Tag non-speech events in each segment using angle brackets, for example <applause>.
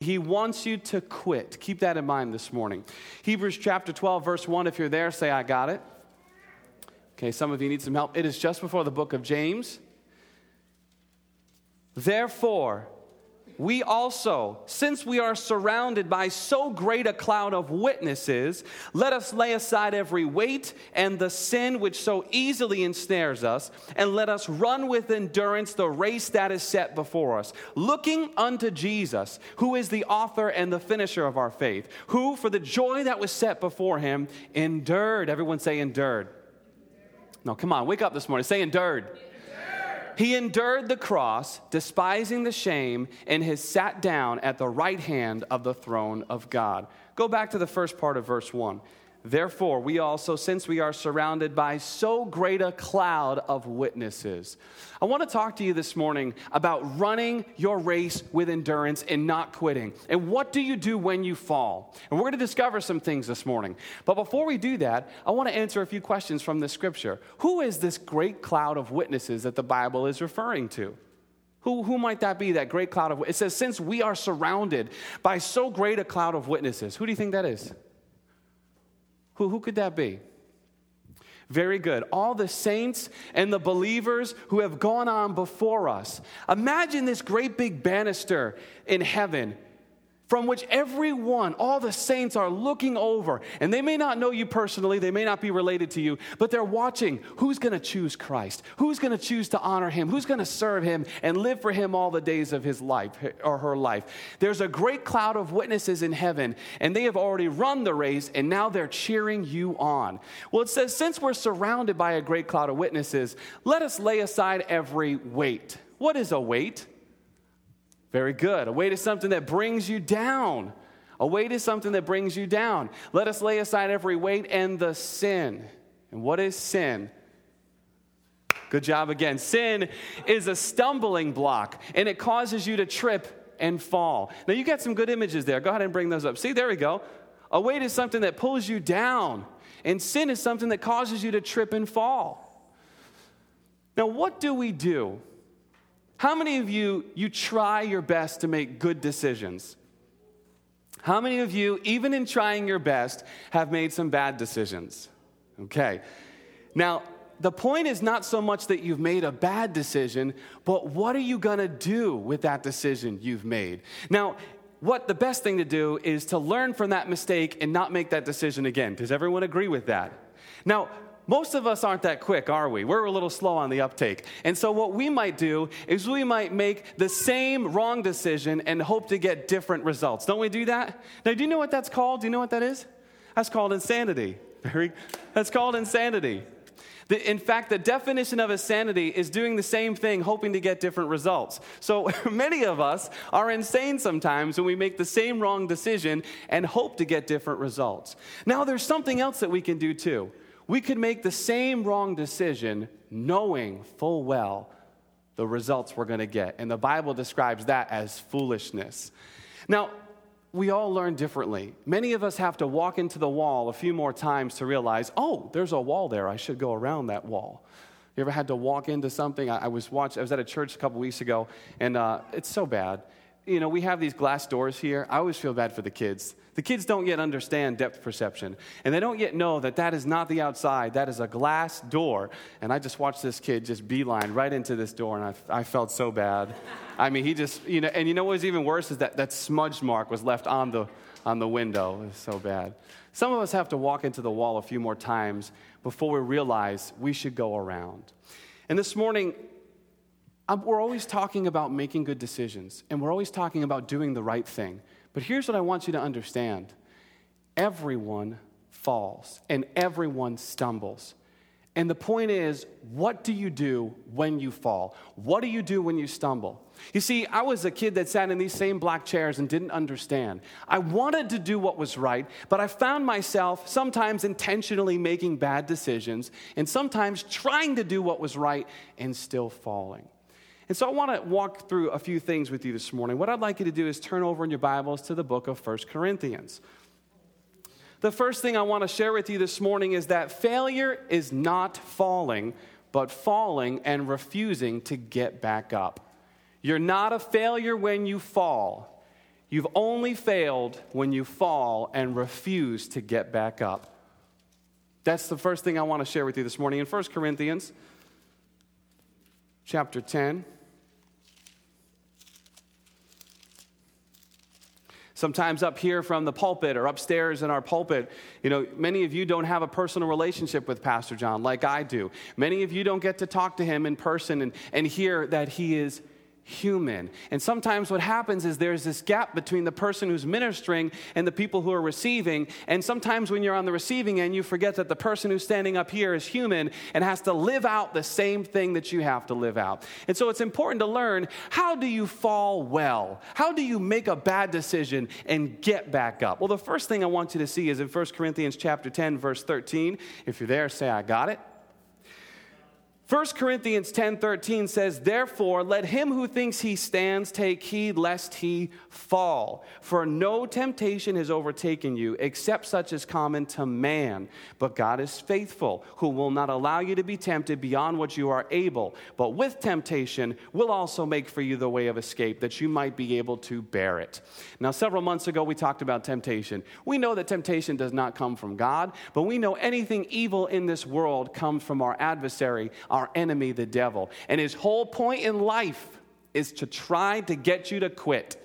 He wants you to quit. Keep that in mind this morning. Hebrews chapter 12, verse 1. If you're there, say, I got it. Okay, some of you need some help. It is just before the book of James. Therefore, we also, since we are surrounded by so great a cloud of witnesses, let us lay aside every weight and the sin which so easily ensnares us, and let us run with endurance the race that is set before us, looking unto Jesus, who is the author and the finisher of our faith, who, for the joy that was set before him, endured. Everyone say, endured. No, come on, wake up this morning. Say, endured. He endured the cross, despising the shame, and has sat down at the right hand of the throne of God. Go back to the first part of verse 1. Therefore, we also, since we are surrounded by so great a cloud of witnesses, I want to talk to you this morning about running your race with endurance and not quitting. And what do you do when you fall? And we're going to discover some things this morning. But before we do that, I want to answer a few questions from the scripture. Who is this great cloud of witnesses that the Bible is referring to? Who, who might that be, that great cloud of It says, since we are surrounded by so great a cloud of witnesses. Who do you think that is? Who, who could that be? Very good. All the saints and the believers who have gone on before us. Imagine this great big banister in heaven from which everyone, all the saints are looking over. And they may not know you personally, they may not be related to you, but they're watching who's going to choose Christ, who's going to choose to honor him, who's going to serve him and live for him all the days of his life or her life. There's a great cloud of witnesses in heaven, and they have already run the race, and now they're cheering you on. Well, it says, since we're surrounded by a great cloud of witnesses, let us lay aside every weight. What is a weight? Very good. A weight is something that brings you down. A weight is something that brings you down. Let us lay aside every weight and the sin. And what is sin? Good job again. Sin is a stumbling block and it causes you to trip and fall. Now, you got some good images there. Go ahead and bring those up. See, there we go. A weight is something that pulls you down, and sin is something that causes you to trip and fall. Now, what do we do how many of you, you try your best to make good decisions? How many of you, even in trying your best, have made some bad decisions? Okay. Now, the point is not so much that you've made a bad decision, but what are you going to do with that decision you've made? Now, what the best thing to do is to learn from that mistake and not make that decision again. Does everyone agree with that? Now, most of us aren't that quick, are we? We're a little slow on the uptake. And so, what we might do is we might make the same wrong decision and hope to get different results. Don't we do that? Now, do you know what that's called? Do you know what that is? That's called insanity. That's called insanity. In fact, the definition of insanity is doing the same thing, hoping to get different results. So <laughs> many of us are insane sometimes when we make the same wrong decision and hope to get different results. Now, there's something else that we can do too. We could make the same wrong decision knowing full well the results we're going to get. And the Bible describes that as foolishness. Now, we all learn differently. Many of us have to walk into the wall a few more times to realize, oh, there's a wall there. I should go around that wall. You ever had to walk into something? I, was watching, I was at a church a couple weeks ago, and uh, it's so bad. You know, we have these glass doors here. I always feel bad for the kids. The kids don't yet understand depth perception, and they don't yet know that that is not the outside, that is a glass door. And I just watched this kid just beeline right into this door, and I, I felt so bad. I mean, he just, you know, and you know what was even worse is that that smudge mark was left on the, on the window. It was so bad. Some of us have to walk into the wall a few more times before we realize we should go around. And this morning, We're always talking about making good decisions, and we're always talking about doing the right thing. But here's what I want you to understand everyone falls and everyone stumbles. And the point is, what do you do when you fall? What do you do when you stumble? You see, I was a kid that sat in these same black chairs and didn't understand. I wanted to do what was right, but I found myself sometimes intentionally making bad decisions and sometimes trying to do what was right and still falling. And so I want to walk through a few things with you this morning. What I'd like you to do is turn over in your Bibles to the book of First Corinthians. The first thing I want to share with you this morning is that failure is not falling, but falling and refusing to get back up. You're not a failure when you fall. You've only failed when you fall and refuse to get back up. That's the first thing I want to share with you this morning. In 1 Corinthians chapter 10, Sometimes up here from the pulpit or upstairs in our pulpit, you know, many of you don't have a personal relationship with Pastor John like I do. Many of you don't get to talk to him in person and, and hear that he is human. And sometimes what happens is there's this gap between the person who's ministering and the people who are receiving. And sometimes when you're on the receiving end, you forget that the person who's standing up here is human and has to live out the same thing that you have to live out. And so it's important to learn how do you fall well? How do you make a bad decision and get back up? Well, the first thing I want you to see is in 1 Corinthians chapter 10 verse 13. If you're there, say I got it. 1 Corinthians 10:13 says, "Therefore let him who thinks he stands take heed lest he fall, for no temptation has overtaken you except such as common to man, but God is faithful, who will not allow you to be tempted beyond what you are able, but with temptation will also make for you the way of escape that you might be able to bear it." Now several months ago we talked about temptation. We know that temptation does not come from God, but we know anything evil in this world comes from our adversary, our our enemy, the devil. And his whole point in life is to try to get you to quit.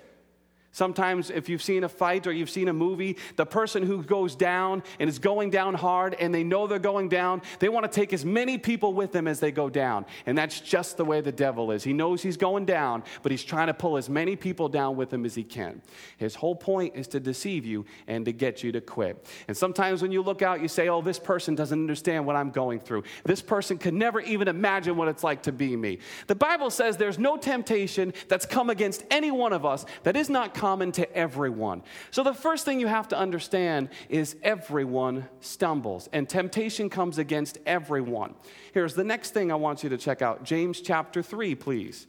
Sometimes, if you've seen a fight or you've seen a movie, the person who goes down and is going down hard and they know they're going down, they want to take as many people with them as they go down. And that's just the way the devil is. He knows he's going down, but he's trying to pull as many people down with him as he can. His whole point is to deceive you and to get you to quit. And sometimes when you look out, you say, Oh, this person doesn't understand what I'm going through. This person could never even imagine what it's like to be me. The Bible says there's no temptation that's come against any one of us that is not common to everyone. So the first thing you have to understand is everyone stumbles, and temptation comes against everyone. Here's the next thing I want you to check out James chapter 3, please.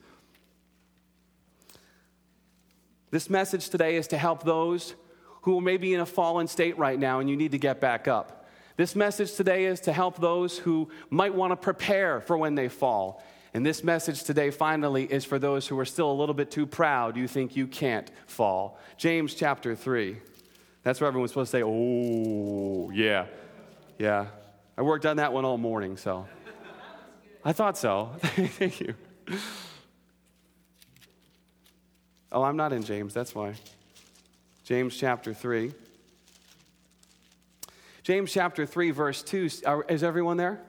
This message today is to help those who may be in a fallen state right now and you need to get back up. This message today is to help those who might want to prepare for when they fall. And this message today, finally, is for those who are still a little bit too proud. You think you can't fall. James chapter 3. That's where everyone's supposed to say, oh, yeah. Yeah. I worked on that one all morning, so. I thought so. <laughs> Thank you. Oh, I'm not in James, that's why. James chapter 3. James chapter 3, verse 2. Is everyone there?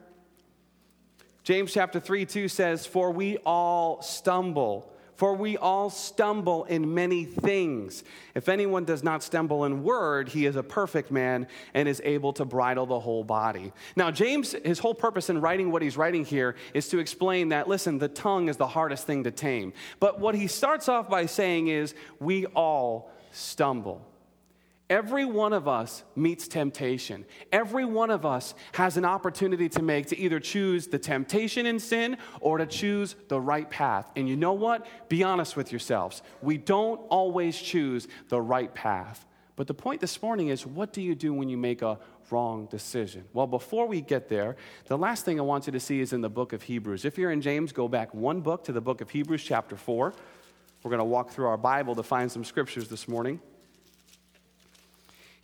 James chapter 3 2 says, For we all stumble. For we all stumble in many things. If anyone does not stumble in word, he is a perfect man and is able to bridle the whole body. Now, James, his whole purpose in writing what he's writing here is to explain that, listen, the tongue is the hardest thing to tame. But what he starts off by saying is, we all stumble. Every one of us meets temptation. Every one of us has an opportunity to make to either choose the temptation in sin or to choose the right path. And you know what? Be honest with yourselves. We don't always choose the right path. But the point this morning is what do you do when you make a wrong decision? Well, before we get there, the last thing I want you to see is in the book of Hebrews. If you're in James, go back one book to the book of Hebrews, chapter 4. We're going to walk through our Bible to find some scriptures this morning.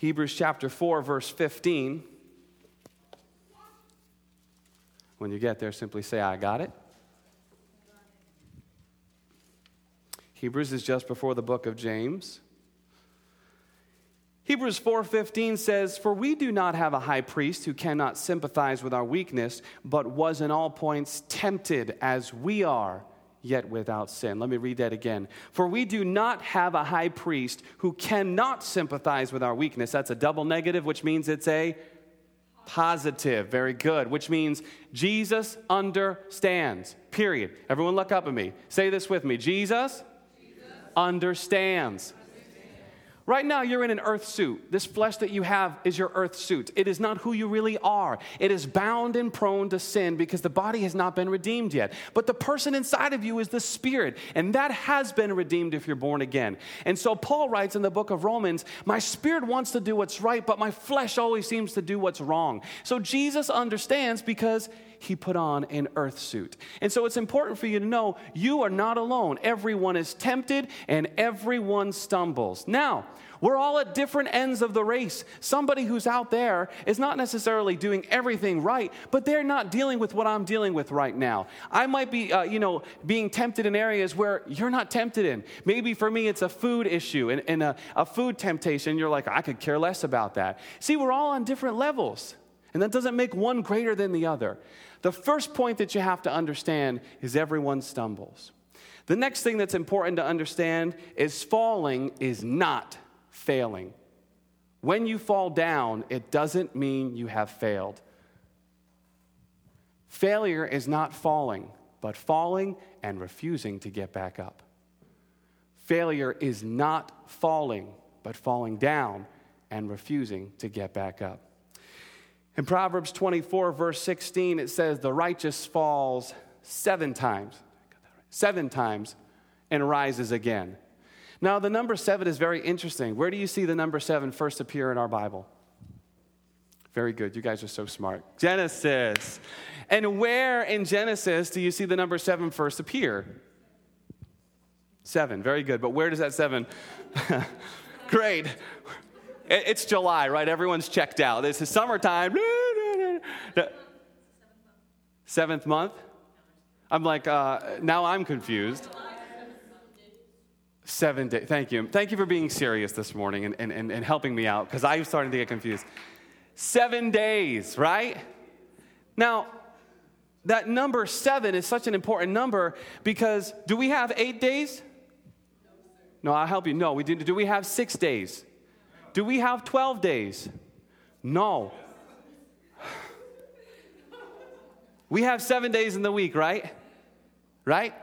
Hebrews chapter 4, verse 15. When you get there, simply say, I got it. Hebrews is just before the book of James. Hebrews 4:15 says, "For we do not have a high priest who cannot sympathize with our weakness, but was in all points tempted as we are, yet without sin. Let me read that again. For we do not have a high priest who cannot sympathize with our weakness. That's a double negative, which means it's a positive. Very good. Which means Jesus understands. Period. Everyone look up at me. Say this with me. Jesus, Jesus. understands. Right now, you're in an earth suit. This flesh that you have is your earth suit. It is not who you really are. It is bound and prone to sin because the body has not been redeemed yet. But the person inside of you is the spirit, and that has been redeemed if you're born again. And so Paul writes in the book of Romans My spirit wants to do what's right, but my flesh always seems to do what's wrong. So Jesus understands because he put on an earth suit. And so it's important for you to know you are not alone. Everyone is tempted and everyone stumbles. Now, we're all at different ends of the race. Somebody who's out there is not necessarily doing everything right, but they're not dealing with what I'm dealing with right now. I might be, uh, you know, being tempted in areas where you're not tempted in. Maybe for me, it's a food issue and, and a, a food temptation. You're like, I could care less about that. See, we're all on different levels, and that doesn't make one greater than the other. The first point that you have to understand is everyone stumbles. The next thing that's important to understand is falling is not failing. When you fall down, it doesn't mean you have failed. Failure is not falling, but falling and refusing to get back up. Failure is not falling, but falling down and refusing to get back up. In Proverbs 24, verse 16, it says, The righteous falls seven times, seven times, and rises again. Now, the number seven is very interesting. Where do you see the number seven first appear in our Bible? Very good. You guys are so smart. Genesis. And where in Genesis do you see the number seven first appear? Seven. Very good. But where does that seven? <laughs> Great. It's July, right? Everyone's checked out. This is summertime. <laughs> Seventh month? I'm like, uh, now I'm confused. Seven days. Thank you. Thank you for being serious this morning and, and, and, helping me out because I'm starting to get confused. Seven days, right? Now, that number seven is such an important number because do we have eight days? No, I'll help you. No, we do. Do we have six days? Do we have 12 days? No. We have seven days in the week, right? Right?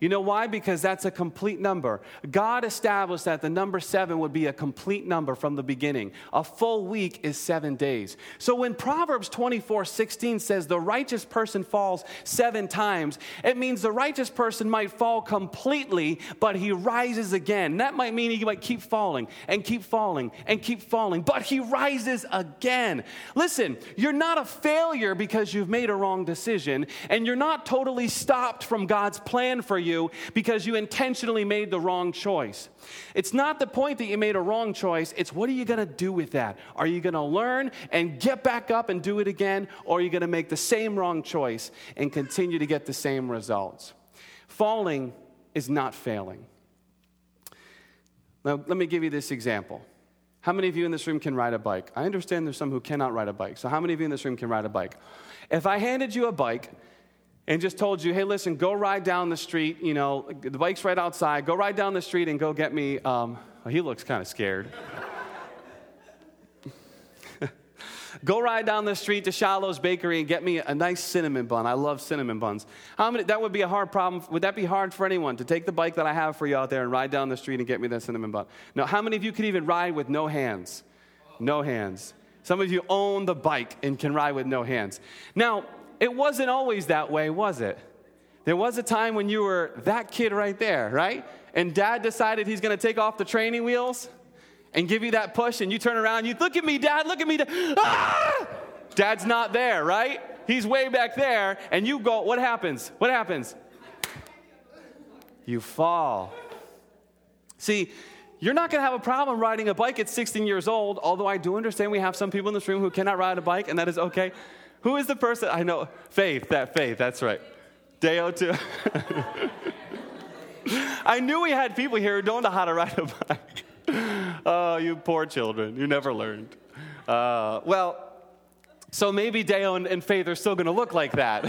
You know why? Because that's a complete number. God established that the number seven would be a complete number from the beginning. A full week is seven days. So when Proverbs 24 16 says the righteous person falls seven times, it means the righteous person might fall completely, but he rises again. That might mean he might keep falling and keep falling and keep falling, but he rises again. Listen, you're not a failure because you've made a wrong decision, and you're not totally stopped from God's plan for you you because you intentionally made the wrong choice. It's not the point that you made a wrong choice, it's what are you going to do with that? Are you going to learn and get back up and do it again, or are you going to make the same wrong choice and continue to get the same results? Falling is not failing. Now, let me give you this example. How many of you in this room can ride a bike? I understand there's some who cannot ride a bike. So, how many of you in this room can ride a bike? If I handed you a bike and just told you, hey, listen, go ride down the street. You know, the bike's right outside. Go ride down the street and go get me. Um, well, he looks kind of scared. <laughs> go ride down the street to Shiloh's Bakery and get me a nice cinnamon bun. I love cinnamon buns. How many? That would be a hard problem. Would that be hard for anyone to take the bike that I have for you out there and ride down the street and get me that cinnamon bun? Now, How many of you could even ride with no hands? No hands. Some of you own the bike and can ride with no hands. Now, it wasn't always that way, was it? There was a time when you were that kid right there, right? And dad decided he's to take off the training wheels and give you that push, and you turn around, you look at me, dad, look at me. Dad. Ah! Dad's not there, right? He's way back there, and you go, what happens? What happens? You fall. See, you're not going to have a problem riding a bike at 16 years old, although I do understand we have some people in this room who cannot ride a bike, and that is okay. Who is the person? I know. Faith, that faith, that's right. Deo too. <laughs> I knew we had people here who don't know how to ride a bike. oh, you poor children. You never learned. Uh, well, so maybe Deo and, and Faith are still going to look like that.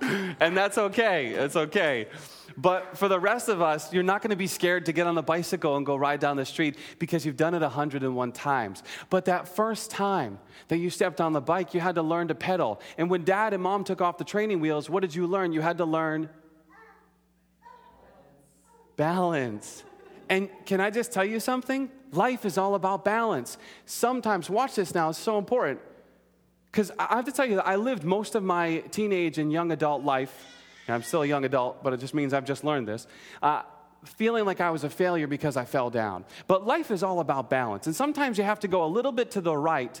<laughs> and that's okay. It's okay. But for the rest of us, you're not going to be scared to get on the bicycle and go ride down the street because you've done it 101 times. But that first time that you stepped on the bike, you had to learn to pedal. And when dad and mom took off the training wheels, what did you learn? You had to learn balance. And can I just tell you something? Life is all about balance. Sometimes, watch this now, it's so important. Because I have to tell you that I lived most of my teenage and young adult life I'm still a young adult, but it just means I've just learned this. Uh, feeling like I was a failure because I fell down. But life is all about balance. And sometimes you have to go a little bit to the right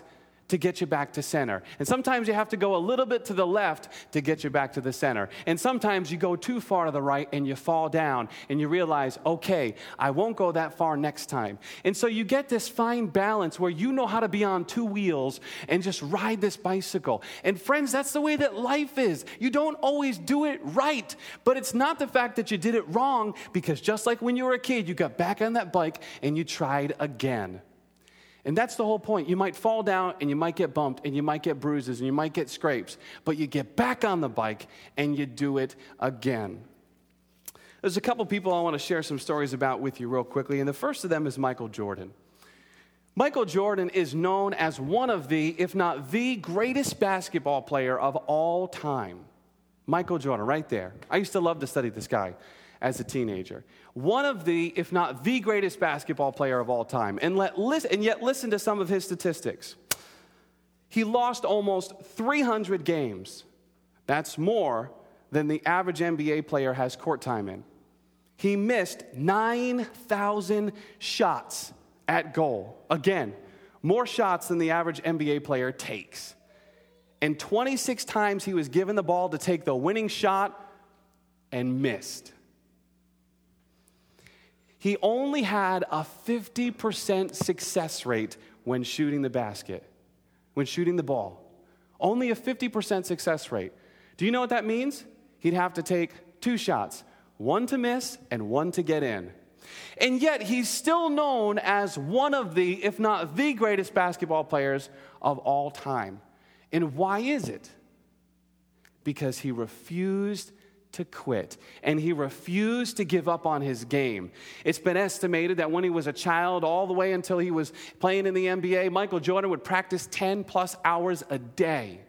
to get you back to center. And sometimes you have to go a little bit to the left to get you back to the center. And sometimes you go too far to the right and you fall down and you realize, okay, I won't go that far next time. And so you get this fine balance where you know how to be on two wheels and just ride this bicycle. And friends, that's the way that life is. You don't always do it right, but it's not the fact that you did it wrong because just like when you were a kid, you got back on that bike and you tried again. And that's the whole point. You might fall down and you might get bumped and you might get bruises and you might get scrapes, but you get back on the bike and you do it again. There's a couple people I want to share some stories about with you real quickly, and the first of them is Michael Jordan. Michael Jordan is known as one of the, if not the greatest basketball player of all time. Michael Jordan, right there. I used to love to study this guy as a teenager. One of the, if not the greatest basketball player of all time. And, let, and yet, listen to some of his statistics. He lost almost 300 games. That's more than the average NBA player has court time in. He missed 9,000 shots at goal. Again, more shots than the average NBA player takes. And 26 times he was given the ball to take the winning shot and missed he only had a 50% success rate when shooting the basket, when shooting the ball. Only a 50% success rate. Do you know what that means? He'd have to take two shots, one to miss and one to get in. And yet, he's still known as one of the, if not the greatest basketball players of all time. And why is it? Because he refused to quit, and he refused to give up on his game. It's been estimated that when he was a child, all the way until he was playing in the NBA, Michael Jordan would practice 10 plus hours a day.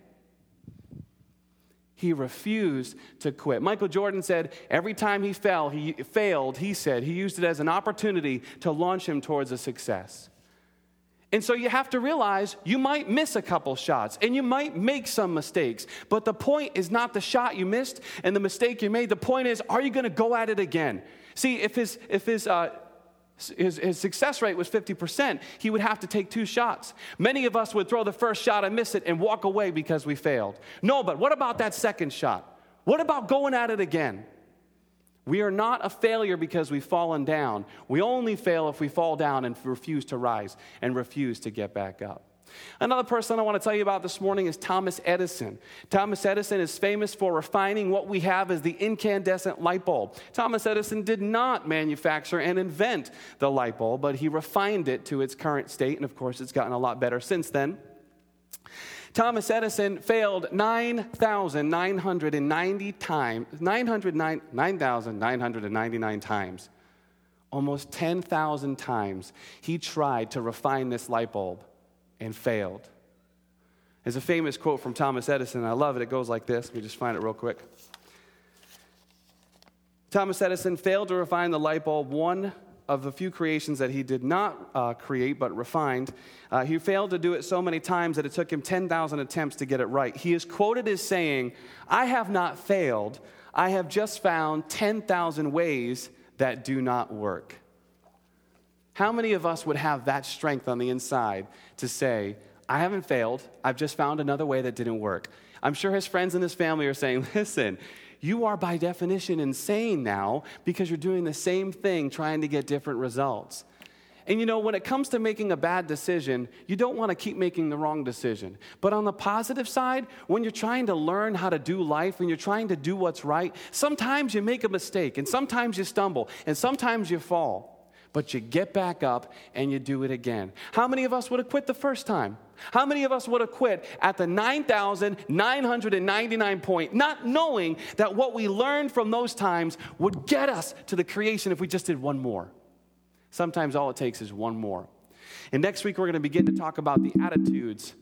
He refused to quit. Michael Jordan said every time he fell, he failed, he said, he used it as an opportunity to launch him towards a success. And so you have to realize you might miss a couple shots and you might make some mistakes. But the point is not the shot you missed and the mistake you made. The point is, are you going to go at it again? See, if his, if his, uh, his, his, success rate was 50%, he would have to take two shots. Many of us would throw the first shot and miss it and walk away because we failed. No, but what about that second shot? What about going at it again? We are not a failure because we've fallen down. We only fail if we fall down and refuse to rise and refuse to get back up. Another person I want to tell you about this morning is Thomas Edison. Thomas Edison is famous for refining what we have as the incandescent light bulb. Thomas Edison did not manufacture and invent the light bulb, but he refined it to its current state, and of course, it's gotten a lot better since then. Thomas Edison failed 9,990 times, 9,999 times. Almost 10,000 times he tried to refine this light bulb and failed. There's a famous quote from Thomas Edison. I love it. It goes like this. Let me just find it real quick. Thomas Edison failed to refine the light bulb one of the few creations that he did not uh, create but refined. Uh, he failed to do it so many times that it took him 10,000 attempts to get it right. He is quoted as saying, I have not failed, I have just found 10,000 ways that do not work. How many of us would have that strength on the inside to say, I haven't failed, I've just found another way that didn't work? I'm sure his friends and his family are saying, <laughs> Listen, you are by definition insane now because you're doing the same thing trying to get different results. And you know, when it comes to making a bad decision, you don't want to keep making the wrong decision. But on the positive side, when you're trying to learn how to do life, when you're trying to do what's right, sometimes you make a mistake, and sometimes you stumble, and sometimes you fall but you get back up and you do it again. How many of us would have quit the first time? How many of us would have quit at the 9,999 point, not knowing that what we learned from those times would get us to the creation if we just did one more? Sometimes all it takes is one more. And next week, we're going to begin to talk about the attitudes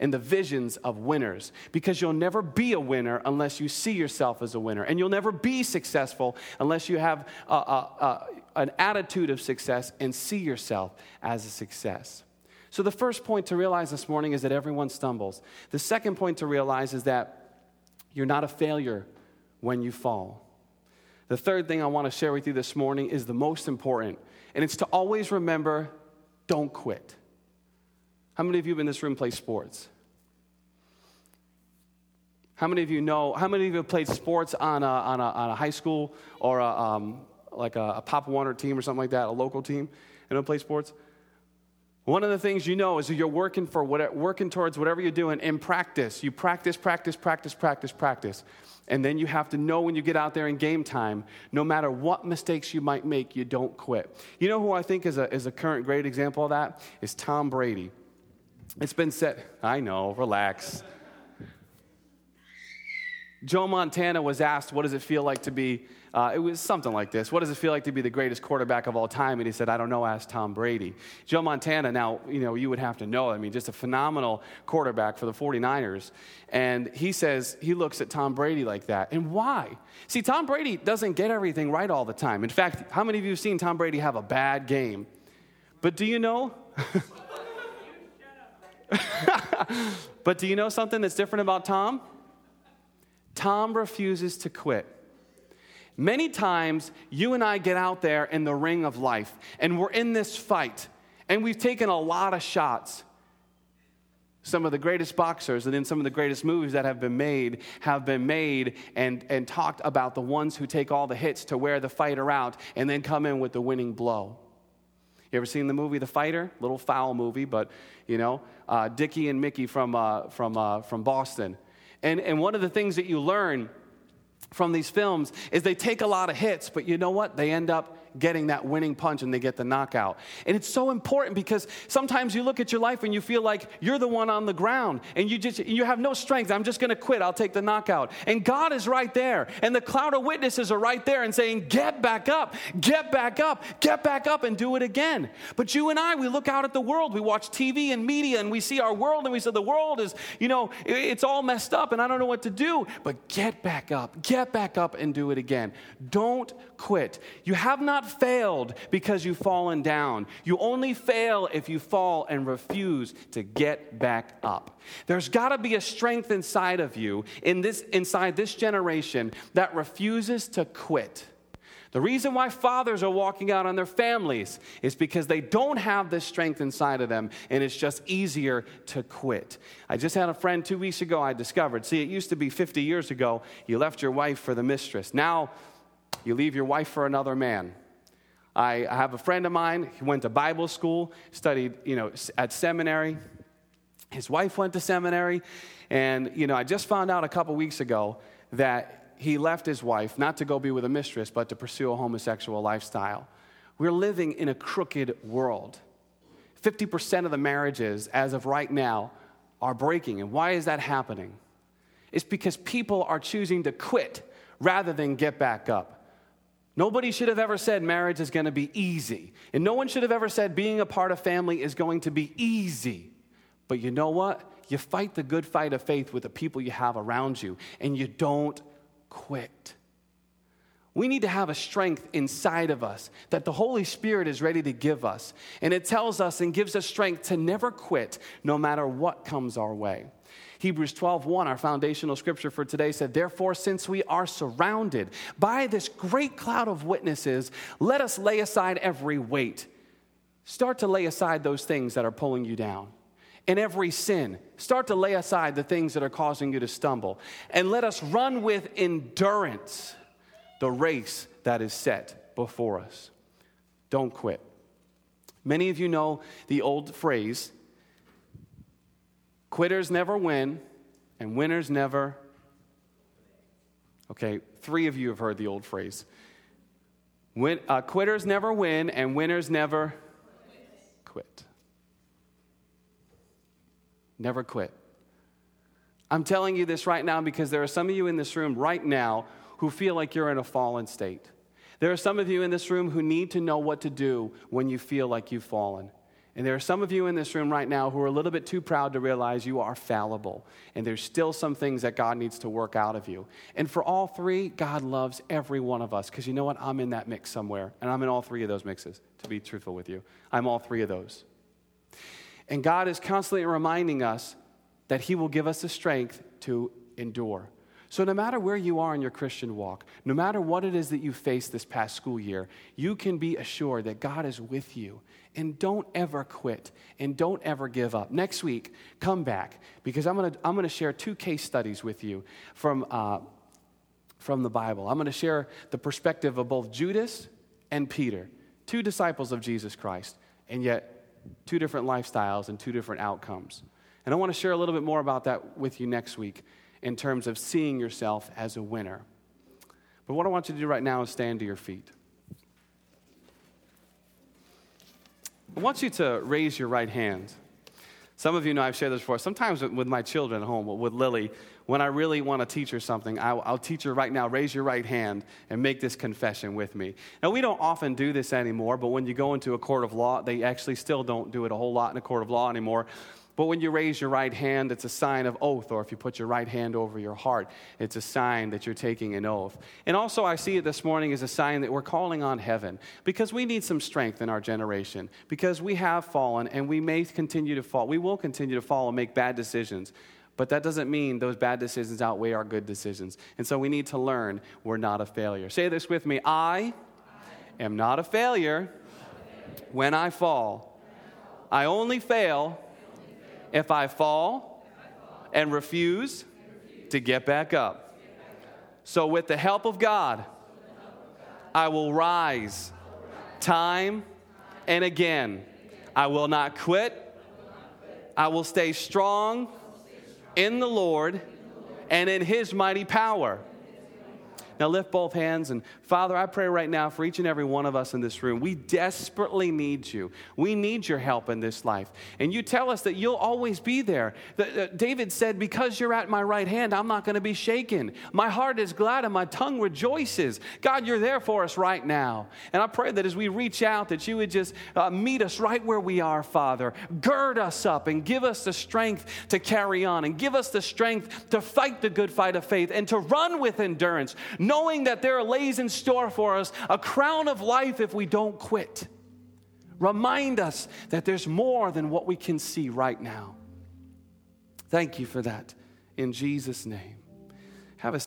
and the visions of winners because you'll never be a winner unless you see yourself as a winner. And you'll never be successful unless you have a, a, a, an attitude of success and see yourself as a success. So, the first point to realize this morning is that everyone stumbles. The second point to realize is that you're not a failure when you fall. The third thing I want to share with you this morning is the most important, and it's to always remember don't quit. How many of you in this room play sports? How many of you know, how many of you have played sports on a, on a, on a high school or a, um, like a, a Pop Warner team or something like that, a local team? and know, play sports? One of the things you know is that you're working for what, working towards whatever you're doing in practice. You practice, practice, practice, practice, practice. And then you have to know when you get out there in game time, no matter what mistakes you might make, you don't quit. You know who I think is a, is a current great example of that? Is Tom Brady. It's been said, I know, relax. Joe Montana was asked, What does it feel like to be uh, it was something like this What does it feel like to be the greatest quarterback of all time? And he said, I don't know, ask Tom Brady. Joe Montana, now, you know, you would have to know. I mean, just a phenomenal quarterback for the 49ers. And he says, he looks at Tom Brady like that. And why? See, Tom Brady doesn't get everything right all the time. In fact, how many of you have seen Tom Brady have a bad game? But do you know? <laughs> <laughs> but do you know something that's different about Tom? Tom refuses to quit. Many times, you and I get out there in the ring of life, and we're in this fight, and we've taken a lot of shots. Some of the greatest boxers and in some of the greatest movies that have been made have been made and, and talked about the ones who take all the hits to wear the fighter out and then come in with the winning blow. You ever seen the movie The Fighter? Little foul movie, but you know, uh, Dickie and Mickey from, uh, from, uh, from Boston. And, and one of the things that you learn from these films is they take a lot of hits, but you know what? They end up getting that winning punch and they get the knockout. And it's so important because sometimes you look at your life and you feel like you're the one on the ground and you just you have no strength. I'm just going to quit. I'll take the knockout. And God is right there. And the cloud of witnesses are right there and saying, "Get back up. Get back up. Get back up and do it again." But you and I, we look out at the world. We watch TV and media and we see our world and we say the world is, you know, it's all messed up and I don't know what to do. But get back up. Get back up and do it again. Don't quit. You have not failed because you've fallen down. You only fail if you fall and refuse to get back up. There's got to be a strength inside of you, in this, inside this generation, that refuses to quit. The reason why fathers are walking out on their families is because they don't have this strength inside of them, and it's just easier to quit. I just had a friend two weeks ago I discovered. See, it used to be 50 years ago, you left your wife for the mistress. Now, you leave your wife for another man. I, have a friend of mine, he went to Bible school, studied, you know, at seminary. His wife went to seminary, and, you know, I just found out a couple weeks ago that he left his wife not to go be with a mistress, but to pursue a homosexual lifestyle. We're living in a crooked world. 50% of the marriages, as of right now, are breaking. And why is that happening? It's because people are choosing to quit rather than get back up. Nobody should have ever said marriage is going to be easy. And no one should have ever said being a part of family is going to be easy. But you know what? You fight the good fight of faith with the people you have around you, and you don't quit. We need to have a strength inside of us that the Holy Spirit is ready to give us. And it tells us and gives us strength to never quit no matter what comes our way. Hebrews 12:1, our foundational scripture for today said, "Therefore since we are surrounded by this great cloud of witnesses, let us lay aside every weight. Start to lay aside those things that are pulling you down." And every sin, start to lay aside the things that are causing you to stumble. And let us run with endurance the race that is set before us. Don't quit. Many of you know the old phrase Quitters never win, and winners never. Okay, three of you have heard the old phrase. Win, uh, quitters never win, and winners never quit. Never quit. I'm telling you this right now because there are some of you in this room right now who feel like you're in a fallen state. There are some of you in this room who need to know what to do when you feel like you've fallen. And there are some of you in this room right now who are a little bit too proud to realize you are fallible. And there's still some things that God needs to work out of you. And for all three, God loves every one of us. Because you know what? I'm in that mix somewhere. And I'm in all three of those mixes, to be truthful with you. I'm all three of those. And God is constantly reminding us that He will give us the strength to endure. So, no matter where you are in your Christian walk, no matter what it is that you faced this past school year, you can be assured that God is with you. And don't ever quit and don't ever give up. Next week, come back because I'm going to I'm to share two case studies with you from, uh, from the Bible. I'm going to share the perspective of both Judas and Peter, two disciples of Jesus Christ, and yet two different lifestyles and two different outcomes. And I want to share a little bit more about that with you next week in terms of seeing yourself as a winner. But what I want you to do right now is stand to your feet. I want you to raise your right hand. Some of you know I've shared this before. Sometimes with my children at home, with Lily, when I really want to teach her something, I'll, I'll, teach her right now, raise your right hand and make this confession with me. Now, we don't often do this anymore, but when you go into a court of law, they actually still don't do it a whole lot in a court of law anymore. But when you raise your right hand, it's a sign of oath, or if you put your right hand over your heart, it's a sign that you're taking an oath. And also, I see it this morning as a sign that we're calling on heaven because we need some strength in our generation, because we have fallen and we may continue to fall. We will continue to fall and make bad decisions. But that doesn't mean those bad decisions outweigh our good decisions. And so we need to learn we're not a failure. Say this with me I, am not a failure when I fall. I only fail if I fall and refuse to get back up. So, with the help of God, I will rise time and again. I will not quit. I will stay strong in the Lord and in His mighty power. Now lift both hands and Father, I pray right now for each and every one of us in this room. We desperately need you. We need your help in this life. And you tell us that you'll always be there. David said, Because you're at my right hand, I'm not going to be shaken. My heart is glad and my tongue rejoices. God, you're there for us right now. And I pray that as we reach out, that you would just uh, meet us right where we are, Father. Gird us up and give us the strength to carry on and give us the strength to fight the good fight of faith and to run with endurance, knowing that there are lays in store for us a crown of life if we don't quit. Remind us that there's more than what we can see right now. Thank you for that. In Jesus' name. Have a